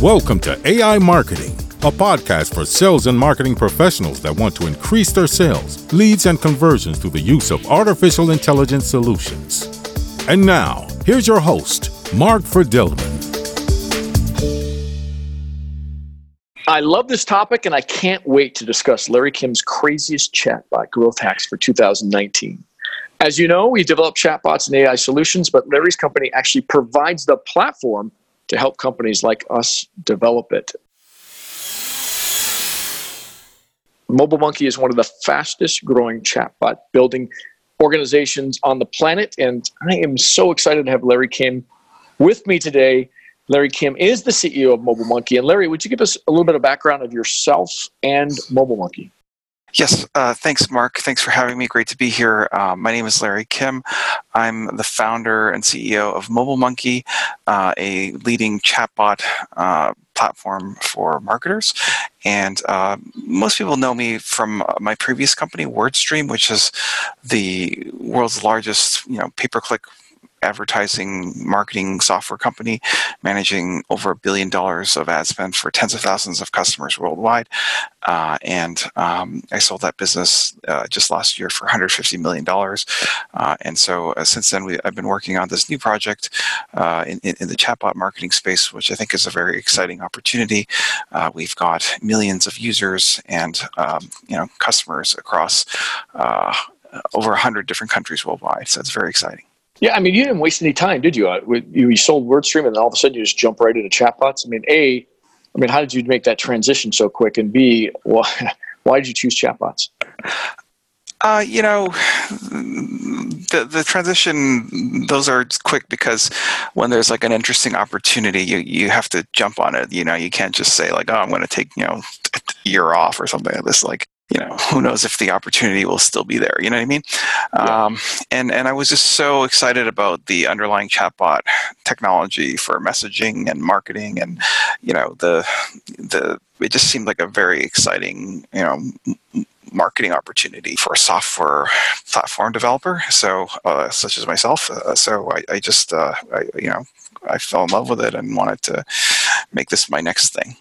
Welcome to AI Marketing, a podcast for sales and marketing professionals that want to increase their sales, leads, and conversions through the use of artificial intelligence solutions. And now, here's your host, Mark Fidelman. I love this topic, and I can't wait to discuss Larry Kim's craziest chatbot growth hacks for 2019. As you know, we develop chatbots and AI solutions, but Larry's company actually provides the platform to help companies like us develop it. Mobile Monkey is one of the fastest growing chatbot building organizations on the planet, and I am so excited to have Larry Kim with me today. Larry Kim is the CEO of Mobile Monkey. And Larry, would you give us a little bit of background of yourself and Mobile Monkey? Yes, uh, thanks, Mark. Thanks for having me. Great to be here. Uh, my name is Larry Kim. I'm the founder and CEO of Mobile Monkey, uh, a leading chatbot uh, platform for marketers. And uh, most people know me from uh, my previous company, WordStream, which is the world's largest, you know, pay-per-click advertising marketing software company managing over a billion dollars of ad spend for tens of thousands of customers worldwide. Uh, and um, I sold that business uh, just last year for $150 million. Uh, and so uh, since then, we, I've been working on this new project uh, in, in, the chatbot marketing space, which I think is a very exciting opportunity. Uh, we've got millions of users and um, you know customers across over 100 different countries worldwide. So it's very exciting. Yeah, I mean, you didn't waste any time, did you? Uh, you sold WordStream, and then all of a sudden you just jump right into chatbots. I mean, a, I mean, how did you make that transition so quick? And b, why, why did you choose chatbots? Uh, you know, the the transition those are quick because when there's like an interesting opportunity, you you have to jump on it. You know, you can't just say like, oh, I'm going to take you know a year off or something like this. Like, you know, who knows if the opportunity will still be there. You know what I mean? Yeah. Um, and and I was just so excited about the underlying chatbot technology for messaging and marketing, and you know, the the it just seemed like a very exciting, you know. marketing opportunity for a software platform developer so uh, such as myself uh, so I, I just uh, I, you know I fell in love with it and wanted to make this my next thing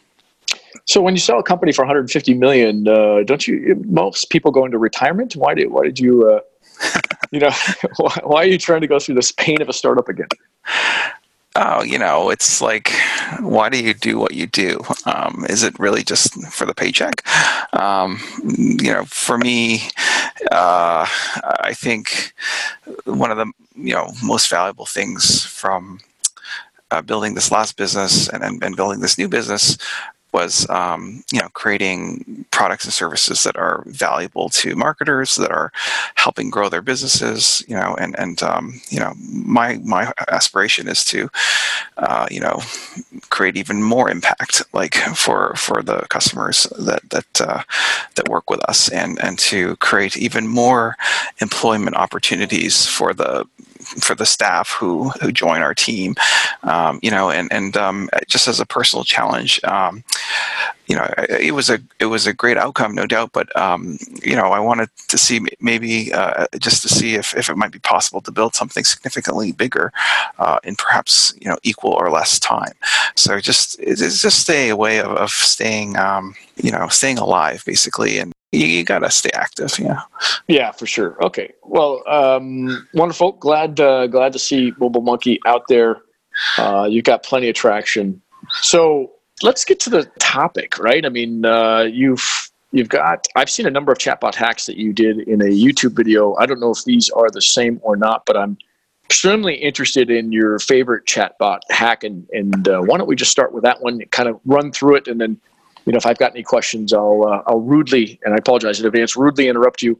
so when you sell a company for 150 million, uh, don't you? Most people go into retirement. Why did why did you? Uh, you know, why, why, are you trying to go through this pain of a startup again? Oh, you know, it's like, why do you do what you do? Um, is it really just for the paycheck? Um, you know, for me, uh, I think one of the you know most valuable things from uh, building this last business and, and, and, building this new business was um, you know creating products and services that are valuable to marketers that are helping grow their businesses you know and and um, you know my my aspiration is to uh, you know create even more impact like for for the customers that that uh, that work with us and and to create even more employment opportunities for the for the staff who who join our team, um, you know, and and um, just as a personal challenge, um, you know, it was a it was a great outcome, no doubt. But um, you know, I wanted to see maybe uh, just to see if, if it might be possible to build something significantly bigger uh, in perhaps you know equal or less time. So just it's just a way of, of staying um, you know staying alive basically and you, you got to stay active. Yeah. Yeah, for sure. Okay. Well, um, wonderful. Glad uh, glad to see Mobile Monkey out there. Uh, you've got plenty of traction. So let's get to the topic, right? I mean, uh, you've you've got. I've seen a number of chatbot hacks that you did in a YouTube video. I don't know if these are the same or not, but I'm extremely interested in your favorite chatbot hack, and and uh, why don't we just start with that one? Kind of run through it, and then you know, if I've got any questions, I'll uh, I'll rudely and I apologize in advance, rudely interrupt you,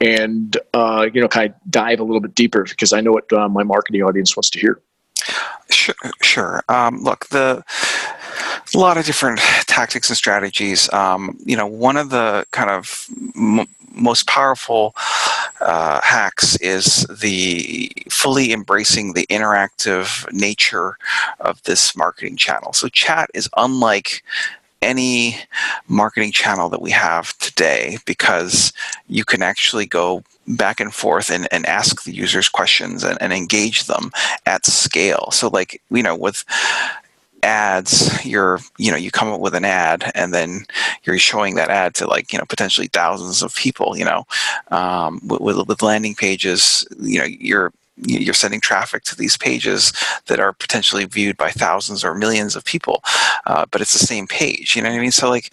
and uh, you know, kind of dive a little bit deeper because I know what uh, my marketing audience wants to hear. Sure, sure. Um, look, the a lot of different tactics and strategies. Um, you know, one of the kind of m- most powerful uh, hacks is the fully embracing the interactive nature of this marketing channel. So, chat is unlike any marketing channel that we have today because you can actually go back and forth and, and ask the users questions and, and engage them at scale. So like, you know, with ads you're you know you come up with an ad and then you're showing that ad to like you know potentially thousands of people you know um, with, with landing pages you know you're you're sending traffic to these pages that are potentially viewed by thousands or millions of people uh, but it's the same page you know what i mean? So like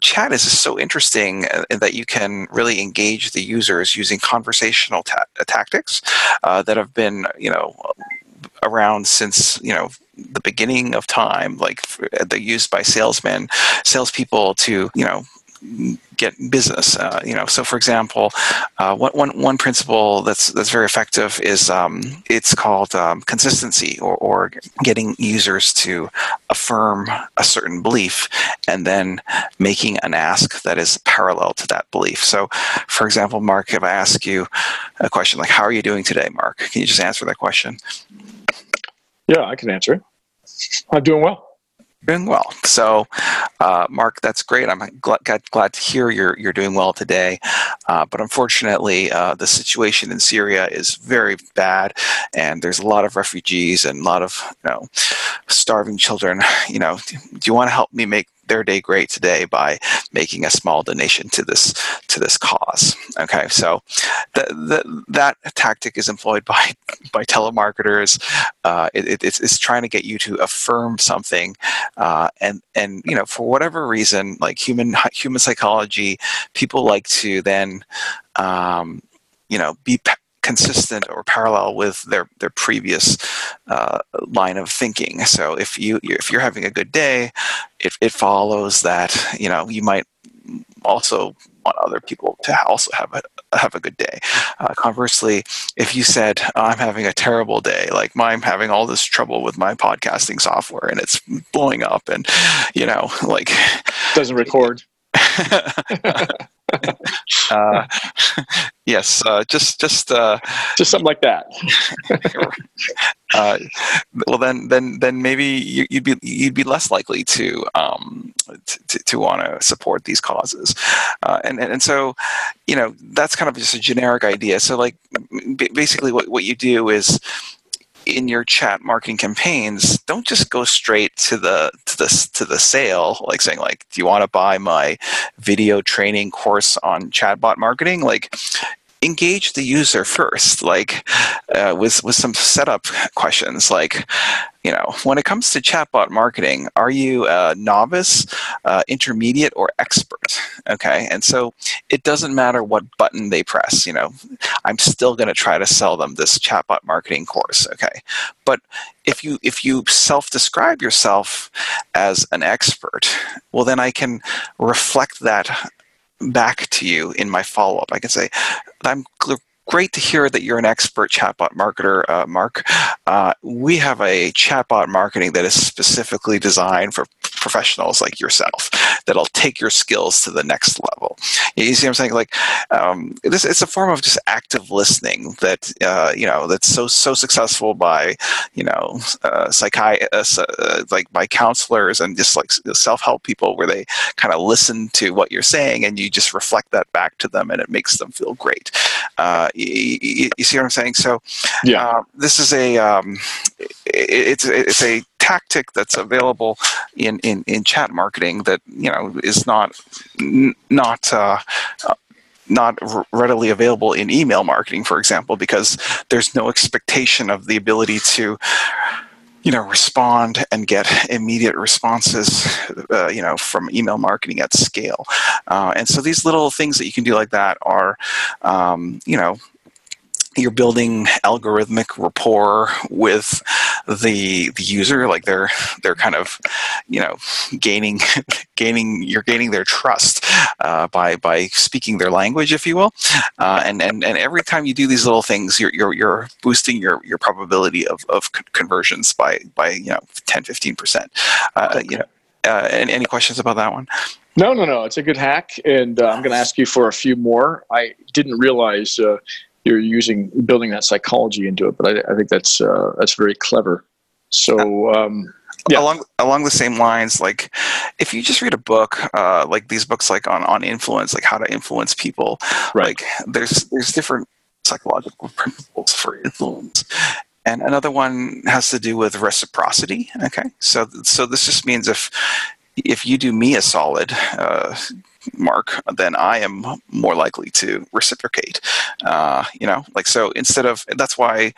chat is just so interesting uh, that you can really engage the users using conversational ta- tactics uh, that have been you know around since you know the beginning of time, like they're used by salesmen, salespeople to you know get business. Uh, you know, so for example, uh, one, one, one principle that's that's very effective is um, it's called um, consistency, or, or getting users to affirm a certain belief, and then making an ask that is parallel to that belief. So, for example, Mark, if I ask you a question like "How are you doing today?" Mark, can you just answer that question? Yeah, I can answer it. I'm doing well. Doing well. So, uh, Mark, that's great. I'm glad, glad to hear you're you're doing well today. Uh, but unfortunately, uh, the situation in Syria is very bad, and there's a lot of refugees and a lot of you know starving children. You know, do you want to help me make their day great today by making a small donation to this to this cause. Okay, so the, the, that tactic is employed by by telemarketers. Uh, it, it's, it's trying to get you to affirm something, uh, and and you know for whatever reason, like human human psychology, people like to then um, you know be consistent or parallel with their their previous uh, line of thinking. So if you if you're having a good day, it, it follows that you know you might also want other people to also have a have a good day. Uh, conversely, if you said oh, I'm having a terrible day, like I'm having all this trouble with my podcasting software and it's blowing up, and you know, like doesn't record. uh, yes, uh, just just uh, just something like that. Uh, well, then then then maybe you, would be you'd be less likely to um, to, to want to support these causes, uh, and, and and so you know that's kind of just a generic idea. So like basically, what what you do is in your chat marketing campaigns don't just go straight to the to the to the sale like saying like do you want to buy my video training course on chatbot marketing? Like engage the user first, like uh, with with some setup questions, like you know, when it comes to chatbot marketing, are you a novice, uh, intermediate, or expert? Okay, and so it doesn't matter what button they press. You know, I'm still going to try to sell them this chatbot marketing course. Okay, but if you if you self-describe yourself as an expert, well, then I can reflect that back to you in my follow up. I can say, I'm great to hear that you're an expert chatbot marketer, uh, Mark. Uh, we have a chatbot marketing that is specifically designed for professionals like yourself that'll take your skills to the next level. You see what I'm saying? Like um, this, it's a form of just active listening that uh, you know that's so so successful by you know uh, uh, like by counselors and just like self help people, where they kind of listen to what you're saying and you just reflect that back to them, and it makes them feel great. Uh, you, you, see what I'm saying? So yeah, uh, this is a um, it, it's it's a tactic that's available in, in, in chat marketing that you know is not not uh, not readily available in email marketing, for example, because there's no expectation of the ability to you know respond and get immediate responses uh, you know from email marketing at scale. Uh, and so these little things that you can do like that are um, you know you're building algorithmic rapport with the the user like they're they're kind of you know gaining gaining you're gaining their trust uh, by by speaking their language if you will uh, and and and every time you do these little things you're you're, you're boosting your your probability of of conversions by by you know 10 15 percent uh, you know uh, any, any questions about that one no, no, no. It's a good hack, and uh, I'm going to ask you for a few more. I didn't realize uh, you're using building that psychology into it. But I, I think that's uh, that's very clever. So um, yeah. along along the same lines, like if you just read a book, uh, like these books, like on on influence, like how to influence people, right. like there's there's different psychological principles for influence and another one has to do with reciprocity. Okay, so so this just means if if you do me a solid, uh, Mark, then I am more likely to reciprocate. Uh, you know, like so. Instead of that's why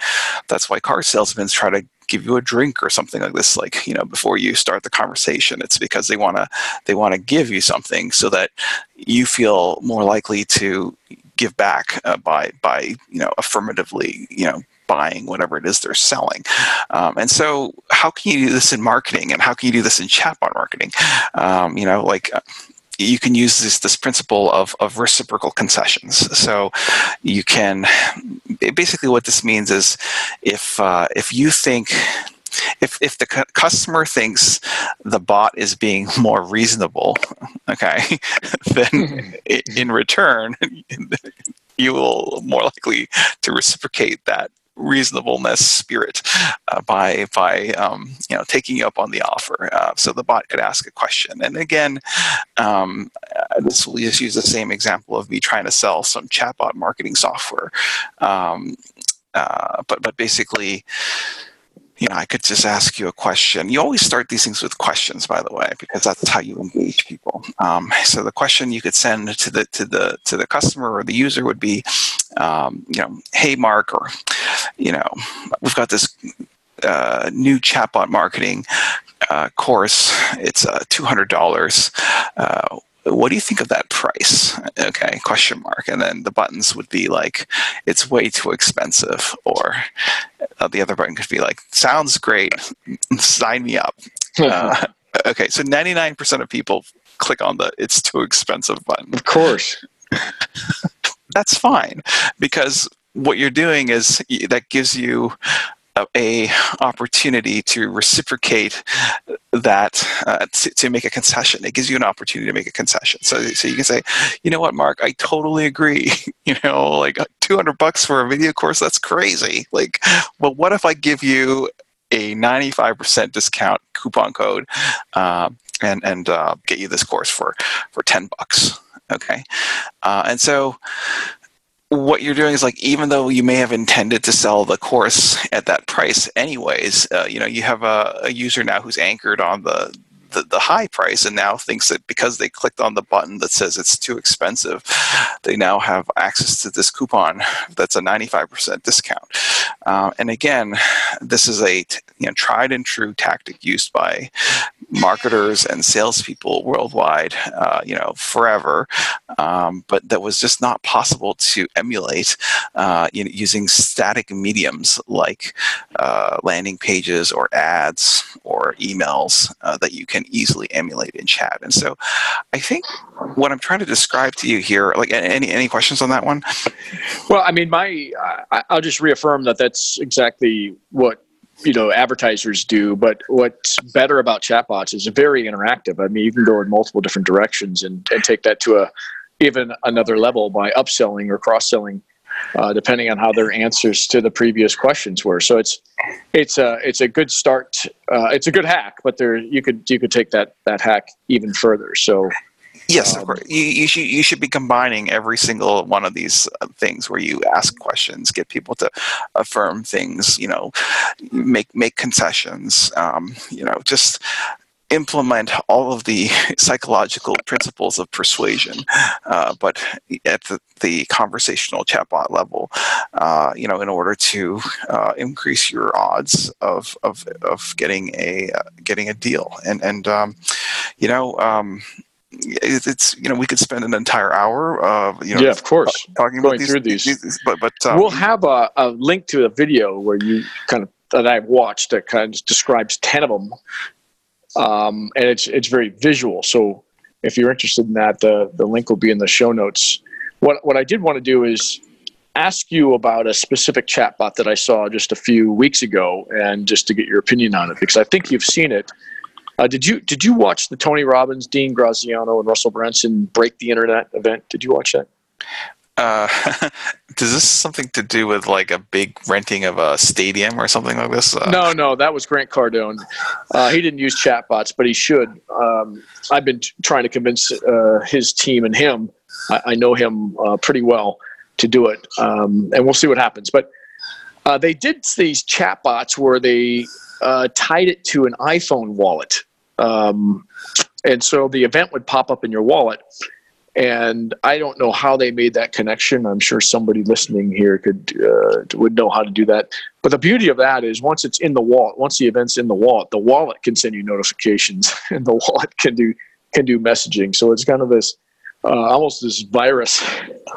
that's why car salesmen try to give you a drink or something like this like you know before you start the conversation it's because they want to they want to give you something so that you feel more likely to give back uh, by by you know affirmatively you know buying whatever it is they're selling. Um, and so, how can you do this in marketing, and how can you do this in chatbot marketing? Um, you know, like uh, you can use this this principle of, of reciprocal concessions. So you can basically what this means is if uh, if you think if if the customer thinks the bot is being more reasonable, okay, then in return you will more likely to reciprocate that reasonableness spirit uh, by by um, you know taking you up on the offer. Uh, so the bot could ask a question, and again, um, this will just use the same example of me trying to sell some chatbot marketing software, um, uh, but but basically you know, I could just ask you a question. You always start these things with questions, by the way, because that's how you engage people. Um, so the question you could send to the to the to the customer or the user would be, um, you know, hey Mark, or you know, we've got this uh, new chatbot marketing uh, course. It's uh, two hundred dollars. Uh, what do you think of that price? Okay question mark. And then the buttons would be like it's way too expensive. Or uh, the other button could be like sounds great. Sign me up. Uh, okay so 99% of people click on the it's too expensive button. Of course. That's fine. Because what you're doing is that gives you a opportunity to reciprocate that uh, to, to, make a concession. It gives you an opportunity to make a concession. So, so you can say, you know what, Mark, I totally agree. you know, like 200 bucks for a video course, that's crazy. Like, well, what if I give you a 95% discount coupon code um, and, and uh, get you this course for, for 10 bucks? Okay. Uh, and so what you're doing is like even though you may have intended to sell the course at that price anyways uh, you know you have a, a, user now who's anchored on the, the, the high price and now thinks that because they clicked on the button that says it's too expensive they now have access to this coupon that's a 95% discount uh, and again this is a you know tried and true tactic used by marketers and salespeople worldwide, uh, you know, forever. Um, but that was just not possible to emulate uh, you know, using static mediums like uh, landing pages or ads or emails uh, that you can easily emulate in chat. And so, I think what I'm trying to describe to you here, like any any questions on that one? Well, I mean, my I'll just reaffirm that that's exactly what you know advertisers do but what's better about chatbots is very interactive i mean you can go in multiple different directions and, and take that to a even another level by upselling or cross-selling uh, depending on how their answers to the previous questions were so it's it's a it's a good start uh, it's a good hack but there you could you could take that that hack even further so Yes, um, of course. You, you, should you should be combining every single one of these uh, things where you ask questions, get people to affirm things, you know, make make concessions, um, you know, just implement all of the psychological principles of persuasion, uh, but at the, the, conversational chatbot level, uh, you know, in order to uh, increase your odds of of, of getting a uh, getting a deal, and and um, you know. Um, it's you know we could spend an entire hour uh, you know yeah of course. talking going about through these, these but but um, we'll have a, a, link to a video where you kind of that I've watched that kind of describes ten of them um, and it's it's very visual so if you're interested in that the the link will be in the show notes what what I did want to do is ask you about a specific chatbot that I saw just a few weeks ago and just to get your opinion on it because I think you've seen it uh, did you did you watch the Tony Robbins, Dean Graziosi, and Russell Brunson break the internet event? Did you watch that? Uh, does this something to do with like a big renting of a stadium or something like this? Uh, no, no, that was Grant Cardone. Uh, he didn't use chatbots, but he should. Um, I've been t- trying to convince uh, his team and him. I, I know him uh, pretty well to do it, um, and we'll see what happens. But Uh, they did these chatbots where they tied it to an iPhone wallet, um, and so the event would pop up in your wallet. And I don't know how they made that connection. I'm sure somebody listening here could uh, would know how to do that. But the beauty of that is once it's in the wallet, once the event's in the wallet, the wallet can send you notifications, and the wallet can do can do messaging. So it's kind of this uh, almost this virus.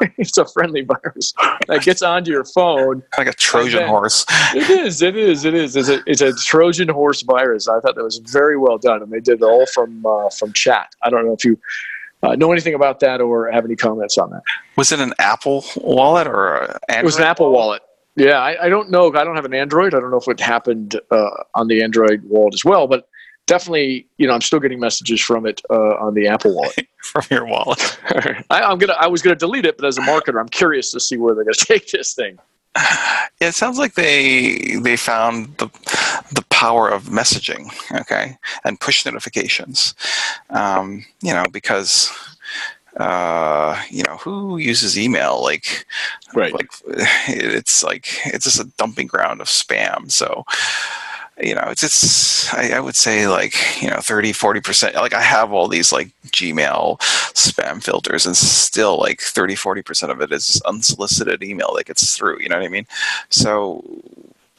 it's a friendly virus that gets onto your phone. Like a Trojan then- horse. It is. It is. It is. It's a, it's a Trojan horse virus. I thought that was very well done, and they did it all from uh, from chat. I don't know if you uh, know anything about that or have any comments on that. Was it an Apple wallet or It was an Apple wallet. Yeah, I, I don't know. I don't have an Android. I don't know if it happened uh, on the Android wallet as well, but definitely, you know, I'm still getting messages from it uh, on the Apple wallet. from your wallet? I, I'm gonna. I was gonna delete it, but as a marketer, I'm curious to see where they're gonna take this thing. Yeah, it sounds like they they found the the power of messaging, okay, and push notifications. Um, you know, because uh, you know who uses email like Right. like it's like it's just a dumping ground of spam. So you know it's it's I, I would say like you know 30 40 percent like i have all these like gmail spam filters and still like 30 40 percent of it is unsolicited email that gets through you know what i mean so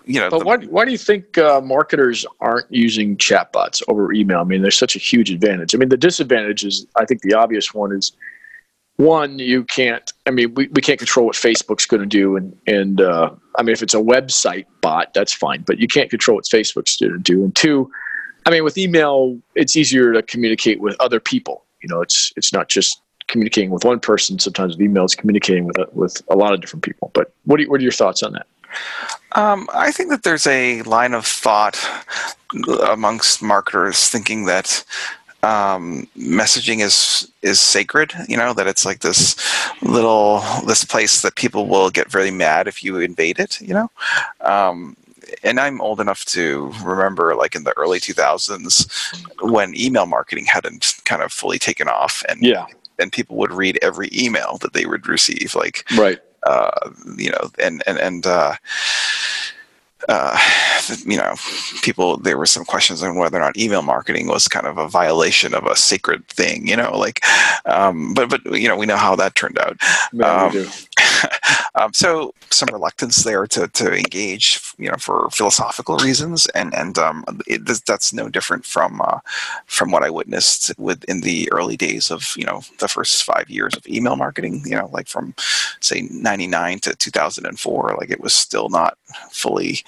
you know But the- why, why do you think uh, marketers aren't using chatbots over email? I mean, there's such a huge advantage. I mean, the disadvantage is, I think the obvious one is one, you can't, I mean, we, we can't control what Facebook's going to do. And, and uh, I mean, if it's a website bot, that's fine, but you can't control what Facebook's going to do. And two, I mean, with email, it's easier to communicate with other people. You know, it's, it's not just communicating with one person. Sometimes with email, it's communicating with, with a lot of different people. But what, are, what are your thoughts on that? Um, I think that there's a line of thought amongst marketers thinking that um, messaging is is sacred. You know that it's like this little this place that people will get very mad if you invade it. You know, um, and I'm old enough to remember, like in the early 2000s, when email marketing hadn't kind of fully taken off, and Yeah, and people would read every email that they would receive, like right. uh, you know, and and and uh, uh, you know, people. There were some questions on whether or not email marketing was kind of a violation of a sacred thing, you know, like. Um, but but you know, we know how that turned out. Man, Um. um, so some reluctance there to, to engage, you know, for philosophical reasons, and and um, it, that's no different from uh, from what I witnessed with in the early days of you know the first five years of email marketing. You know, like from say '99 to 2004, like it was still not fully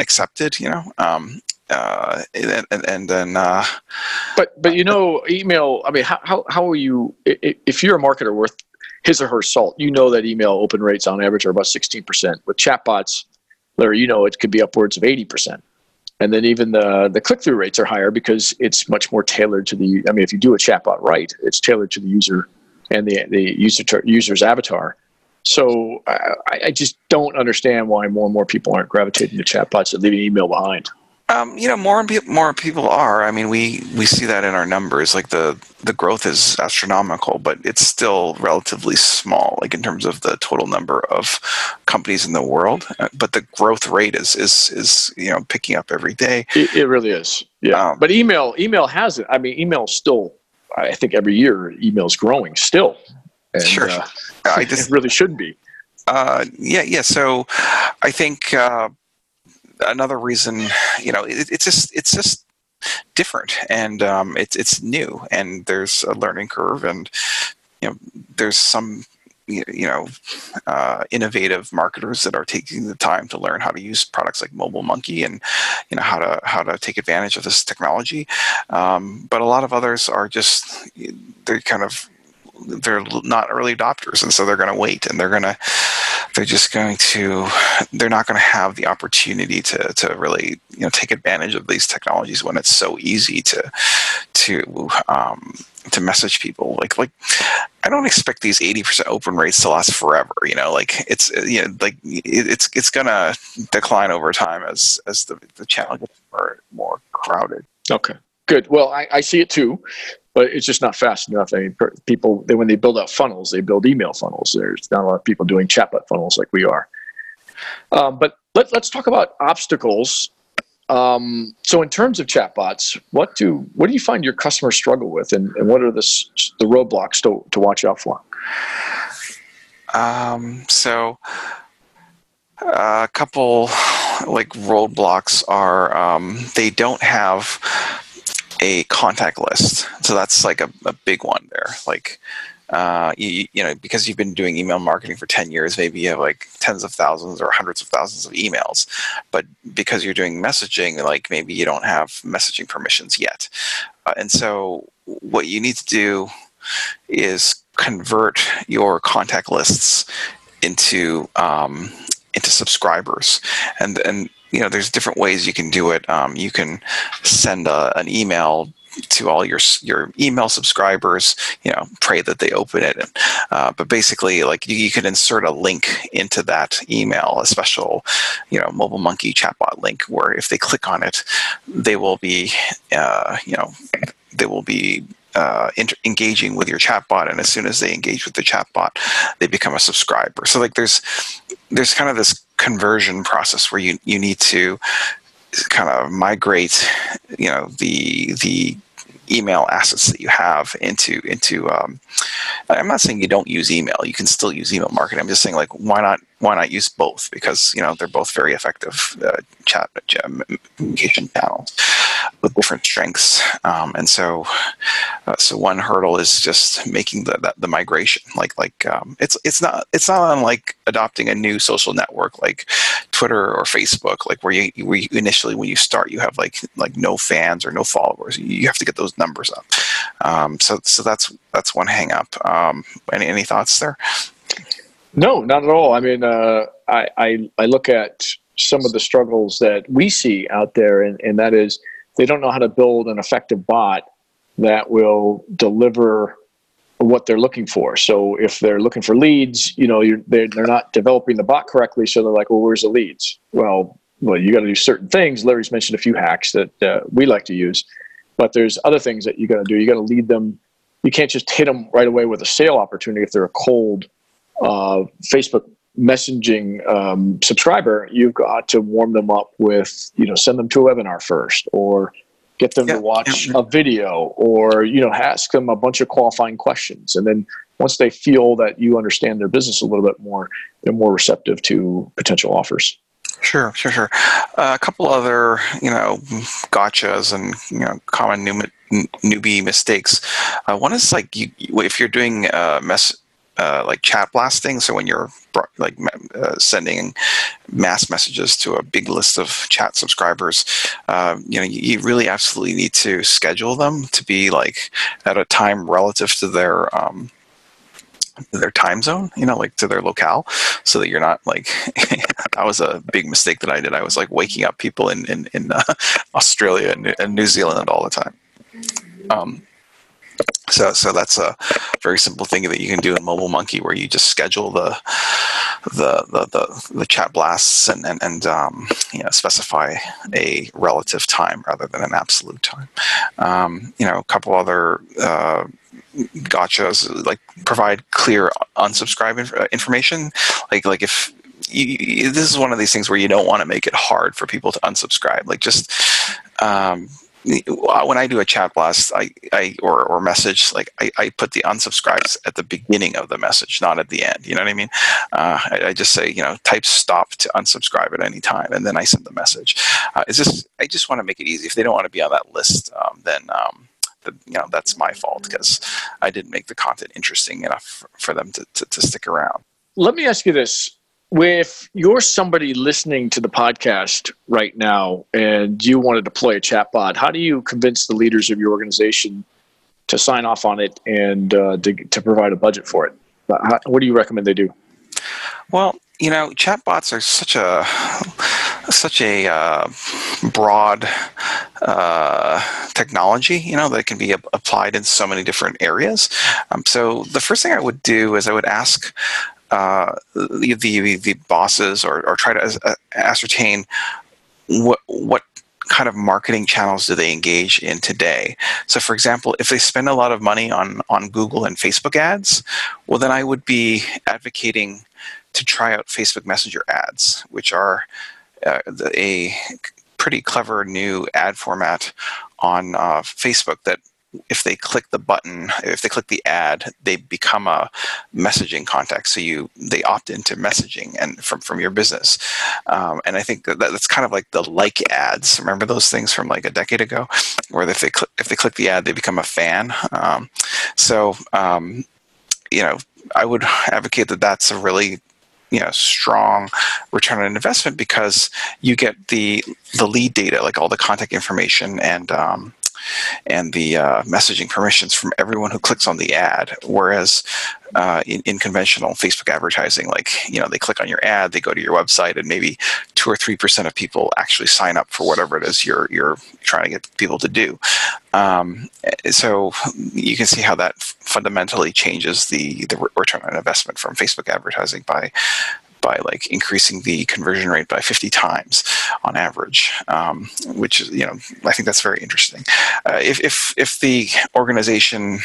accepted. You know. Um, uh, and, and, then uh, But but you know, email. I mean, how how how are you? If you're a marketer worth his or her salt, you know that email open rates on average are about sixteen percent. With chatbots, Larry, you know it could be upwards of eighty percent. And then even the the click through rates are higher because it's much more tailored to the. I mean, if you do a chatbot right, it's tailored to the user and the the user user's avatar. So I, I just don't understand why more and more people aren't gravitating to chatbots and leaving email behind. Um, you know, more and pe- more people are. I mean, we we see that in our numbers. Like the the growth is astronomical, but it's still relatively small, like in terms of the total number of companies in the world. Uh, But the growth rate is is is you know picking up every day. It, it really is. Yeah. Um, but email, email has it. I mean, email still. I think every year email's growing still. And, Sure. Uh, I it really should be. Uh, yeah, yeah. So I think uh, another reason, you know, it, it's just it's just different and um, it's it's new and there's a learning curve and you know there's some you know uh, innovative marketers that are taking the time to learn how to use products like Mobile Monkey and you know how to how to take advantage of this technology. Um, but a lot of others are just they're kind of they're not early adopters and so they're going to wait and they're going to they're just going to they're not going to have the opportunity to to really you know take advantage of these technologies when it's so easy to to um, to message people like like I don't expect these 80% open rates to last forever you know like it's uh, you know like it's it's to decline over time as as the the channel gets more more crowded Okay. Good. Well, I, I see it too, but it's just not fast enough. I mean, people they, when they build out funnels, they build email funnels. There's not a lot of people doing chatbot funnels like we are. Um, but Let, let's talk about obstacles. Um, so, in terms of chatbots, what do what do you find your customers struggle with, and, and what are the the roadblocks to to watch out for? Um, so, a couple like roadblocks are um, they don't have a contact list, so that's like a, a big one there. Like uh, you, you know, because you've been doing email marketing for 10 years, maybe you have like tens of thousands or hundreds of thousands of emails. But because you're doing messaging, like maybe you don't have messaging permissions yet. Uh, and so what you need to do is convert your contact lists into um, into subscribers and and you know there's different ways you can do it um, you can send a, an email to all your your email subscribers. You know, pray that they open it. And, uh, but basically, like you, you can insert a link into that email, a special, you know, Mobile Monkey chatbot link, where if they click on it, they will be, uh, you know, they will be uh, inter- engaging with your chatbot, and as soon as they engage with the chatbot, they become a subscriber. So like there's there's kind of this conversion process where you you need to kind of migrate you know the the email assets that you have into into um, i'm not saying you don't use email you can still use email marketing. I'm just saying like why not why not use both? Because you know they're both very effective uh, chat, communication channels with different strengths. Um, and so uh, so one hurdle is just making the the, the migration. Like like um, it's it's not it's not unlike adopting a new social network. Like twitter or facebook like where you, where you initially when you start you have like like no fans or no followers. You have to get those numbers up. Um, so so that's that's one hang up. Um, any, any thoughts there? No, not at all. I mean, uh, I, I, I look at some of the struggles that we see out there, and, and that is they don't know how to build an effective bot that will deliver what they're looking for. So if they're looking for leads, you know, they're, they're not developing the bot correctly. So they're like, well, where's the leads? Well, well, you got to do certain things. Larry's mentioned a few hacks that uh, we like to use, but there's other things that you got to do. You got to lead them. You can't just hit them right away with a sale opportunity if they're a cold uh, Facebook messaging um, subscriber, you've got to warm them up with, you know, send them to a webinar first or get them to watch a video or, you know, ask them a bunch of qualifying questions. And then once they feel that you understand their business a little bit more, they're more receptive to potential offers. Sure, sure, sure. Uh, a couple other, you know, gotchas and you know common new, newbie mistakes. Uh, one is like you, if you're doing uh, mess uh, like chat blasting. So when you're like uh, sending mass messages to a big list of chat subscribers, uh, you know, you, really absolutely need to schedule them to be like at a time relative to their um, their time zone, you know, like to their locale, so that you're not like that was a big mistake that I did. I was like waking up people in in, in uh, Australia and, and, New Zealand all the time. Um, so, so that's a very simple thing that you can do in Mobile Monkey, where you just schedule the the the the, the chat blasts and and, and um, you know specify a relative time rather than an absolute time. Um, you know, a couple other. Uh, gotchas like provide clear unsubscribe inf- information like like if you, this is one of these things where you don't want to make it hard for people to unsubscribe like just um, when I do a chat blast, I, I or, or message, like I, I put the unsubscribes at the beginning of the message, not at the end. You know what I mean? Uh, I, I, just say, you know, type stop to unsubscribe at any time, and then I send the message. Uh, it's just I just want to make it easy. If they don't want to be on that list, um, then um, the, you know that's my fault because I didn't make the content interesting enough for, for them to, to, to stick around. Let me ask you this: if you're somebody listening to the podcast right now and you want to deploy a chatbot, how do you convince the leaders of your organization to sign off on it and uh, to, to, provide a budget for it? How, what do you recommend they do? Well, you know, chatbots are such a such a uh, broad uh, technology, you know, that can be applied in so many different areas. Um, so the first thing I would do is I would ask uh, the, the, the bosses or, or try to uh, ascertain what what kind of marketing channels do they engage in today. So for example if they spend a lot of money on on google and facebook ads well then i would be advocating to try out facebook messenger ads which are uh, a pretty clever new ad format on uh, Facebook that if they click the button, if they click the ad, they become a messaging contact. So you they opt into messaging and from from your business. Um, and I think that that's kind of like the like ads. Remember those things from like a decade ago, where if they click if they click the ad, they become a fan. Um, so um, you know, I would advocate that that's a really you know strong return on investment because you get the the lead data like all the contact information and um, and the uh, messaging permissions from everyone who clicks on the ad. Whereas uh, in, in, conventional Facebook advertising, like you know, they click on your ad, they go to your website, and maybe two or three percent of people actually sign up for whatever it is you're you're trying to get people to do. Um, so you can see how that fundamentally changes the the return on investment from Facebook advertising by by like increasing the conversion rate by 50 times on average, um, which is, you know, I think that's very interesting. Uh, if, if, if the organization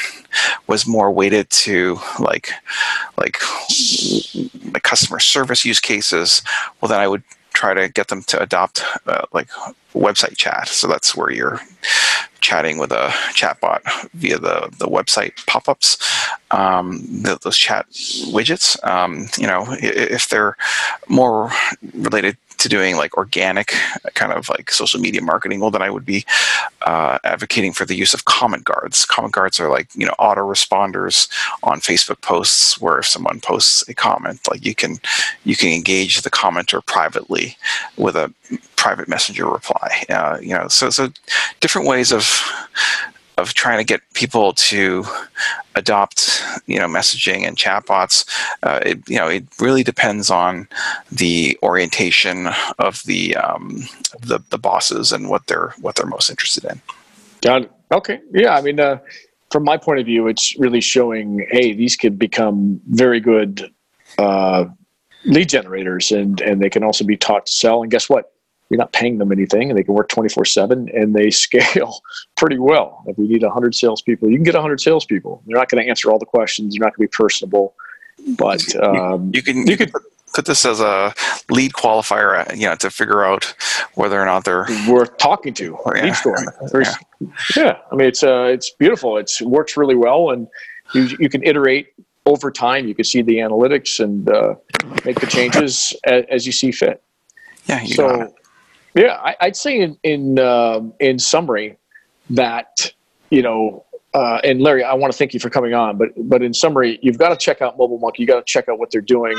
was more weighted to like, like, like customer service use cases, well, then I would try to get them to adopt uh, like website chat. So that's where you're chatting with a chatbot via the, the website pop-ups, um, the, those chat widgets. Um, you know, if they're more related to doing like organic kind of like social media marketing, well, then I would be uh, advocating for the use of comment guards. Comment guards are like you know auto responders on Facebook posts, where if someone posts a comment, like you can you can engage the commenter privately with a private messenger reply. Uh, you know, so so different ways of of trying to get people to adopt you know messaging and chatbots uh, it, you know it really depends on the orientation of the um, the, the bosses and what they're what they're most interested in. Got it. Okay. Yeah i mean uh, from my point of view it's really showing hey these could become very good uh, lead generators and and they can also be taught to sell. And guess what you're not paying them anything and they can work 24 7 and they scale pretty well. If we need 100 salespeople, you can get 100 salespeople. They're not going to answer all the questions, they're not going to be personable. But um, you, you, can, you, can put this as a lead qualifier, uh, you know, to figure out whether or not they're worth talking to. Yeah. Lead story. Yeah. yeah. I mean, it's uh, it's beautiful. It's, it works really well, and you you can iterate over time. You can see the analytics and uh, make the changes as, as, you see fit. Yeah. so yeah, I, would say in in uh, in summary that you know, uh, and Larry, I want to thank you for coming on. But but in summary, you've got to check out Mobile Monkey. You got to check out what they're doing.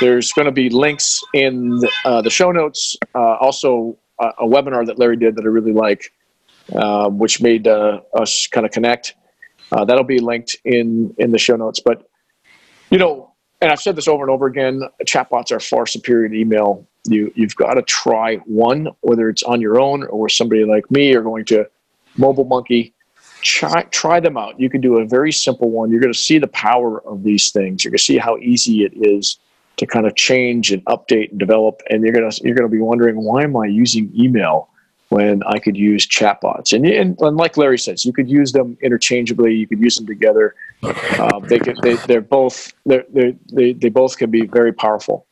There's going to be links in the, uh, the show notes. Uh, also, a webinar that Larry did that I really like, uh, which made uh, us kind of connect. that'll be linked in in the show notes. But you know, and I've said this over and over again. Chatbots are far superior to email you you've got to try one, whether it's on your own or somebody like me or going to Mobile Monkey. Try try them out. You can do a very simple one. You're going to see the power of these things. You're going to see how easy it is to kind of change and update and develop. And you're going to you're going to be wondering why am I using email when I could use chatbots? And, and, and like Larry says, you could use them interchangeably. You could use them together. Uh, they they, they're both they're, they're, they they both can be very powerful.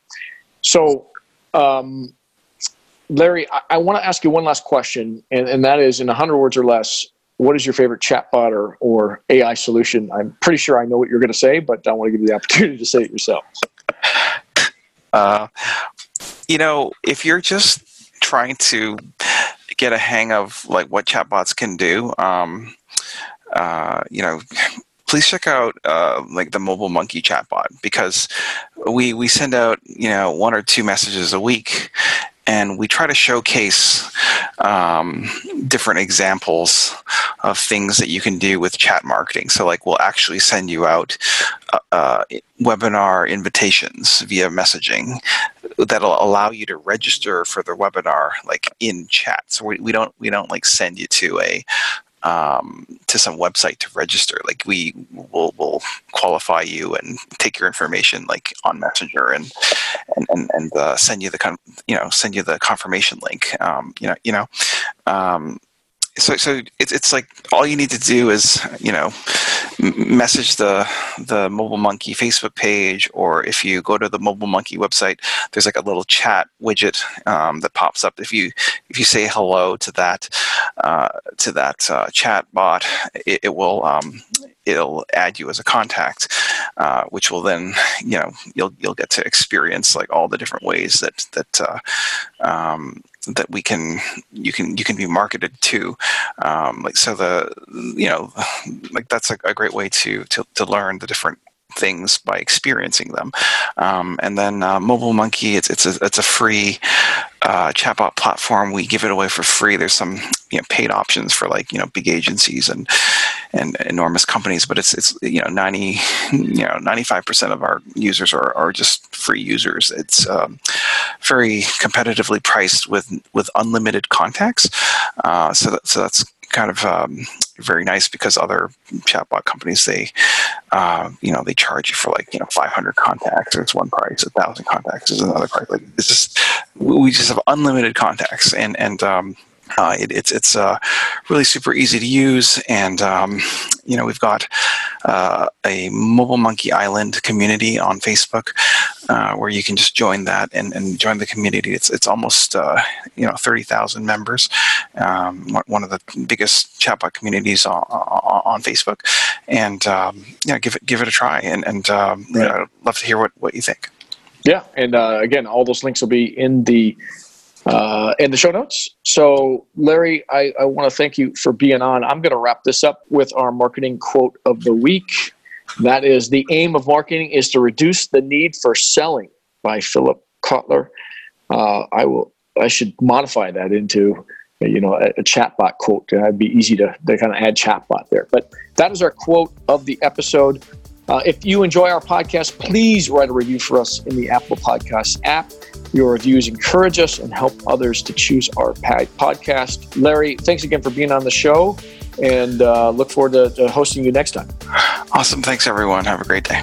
So um, Larry, I, I want to ask you one last question, and, and that is in 100 words or less, what is your favorite chatbot or, or AI solution? I'm pretty sure I know what you're going to say, but I want to give you the opportunity to say it yourself. Uh, you know, if you're just trying to get a hang of like what chatbots can do, um, uh, you know, please check out uh, like the mobile monkey chatbot because we we send out you know one or two messages a week and we try to showcase um, different examples of things that you can do with chat marketing. So, like, we'll actually send you out uh, uh, webinar invitations via messaging that'll allow you to register for the webinar, like in chat. So we, we don't we don't like send you to a um, to some website to register. Like we will will qualify you and take your information like on Messenger and and and, and uh, send you the con- you know send you the confirmation link. Um, you know you know. Um, so so it's it's like all you need to do is you know message the the Mobile Monkey Facebook page, or if you go to the Mobile Monkey website, there's like a little chat widget um, that pops up. If you if you say hello to that uh, to that uh, chat bot, it, it will um, it'll add you as a contact, uh, which will then you know you'll you'll get to experience like all the different ways that that uh, um, that we can you can you can be marketed to. Um, like so the you know like that's a, a great way to, to to learn the different things by experiencing them. Um, and then uh, Mobile Monkey, it's it's a it's a free uh, chatbot platform. We give it away for free. There's some you know, paid options for like you know big agencies and and enormous companies, but it's it's you know ninety you know ninety five percent of our users are, are just free users. It's um, very competitively priced with with unlimited contacts. Uh, so that, so that's kind of um, very nice because other chatbot companies they uh, you know they charge you for like you know 500 contacts. It's one price a thousand contacts is another price. Like it's just we just have unlimited contacts. And and um, uh, it, it's it's uh, really super easy to use, and um, you know we've got uh, a Mobile Monkey Island community on Facebook uh, where you can just join that and, and join the community. It's it's almost uh, you know thirty thousand members, um, one of the biggest chatbot communities on, on Facebook, and um, yeah, give it give it a try, and and um, right. you know, I'd love to hear what what you think. Yeah, and uh, again, all those links will be in the uh, in the show notes. So, Larry, I, I want to thank you for being on. I'm going to wrap this up with our marketing quote of the week. That is the aim of marketing is to reduce the need for selling by Philip Kotler. Uh, I will. I should modify that into you know a, a chatbot quote. It'd be easy to, to kind of add chatbot there. But that is our quote of the episode. Uh, if you enjoy our podcast, please write a review for us in the Apple Podcast app. Your reviews encourage us and help others to choose our podcast. Larry, thanks again for being on the show and uh, look forward to, to hosting you next time. Awesome. Thanks, everyone. Have a great day.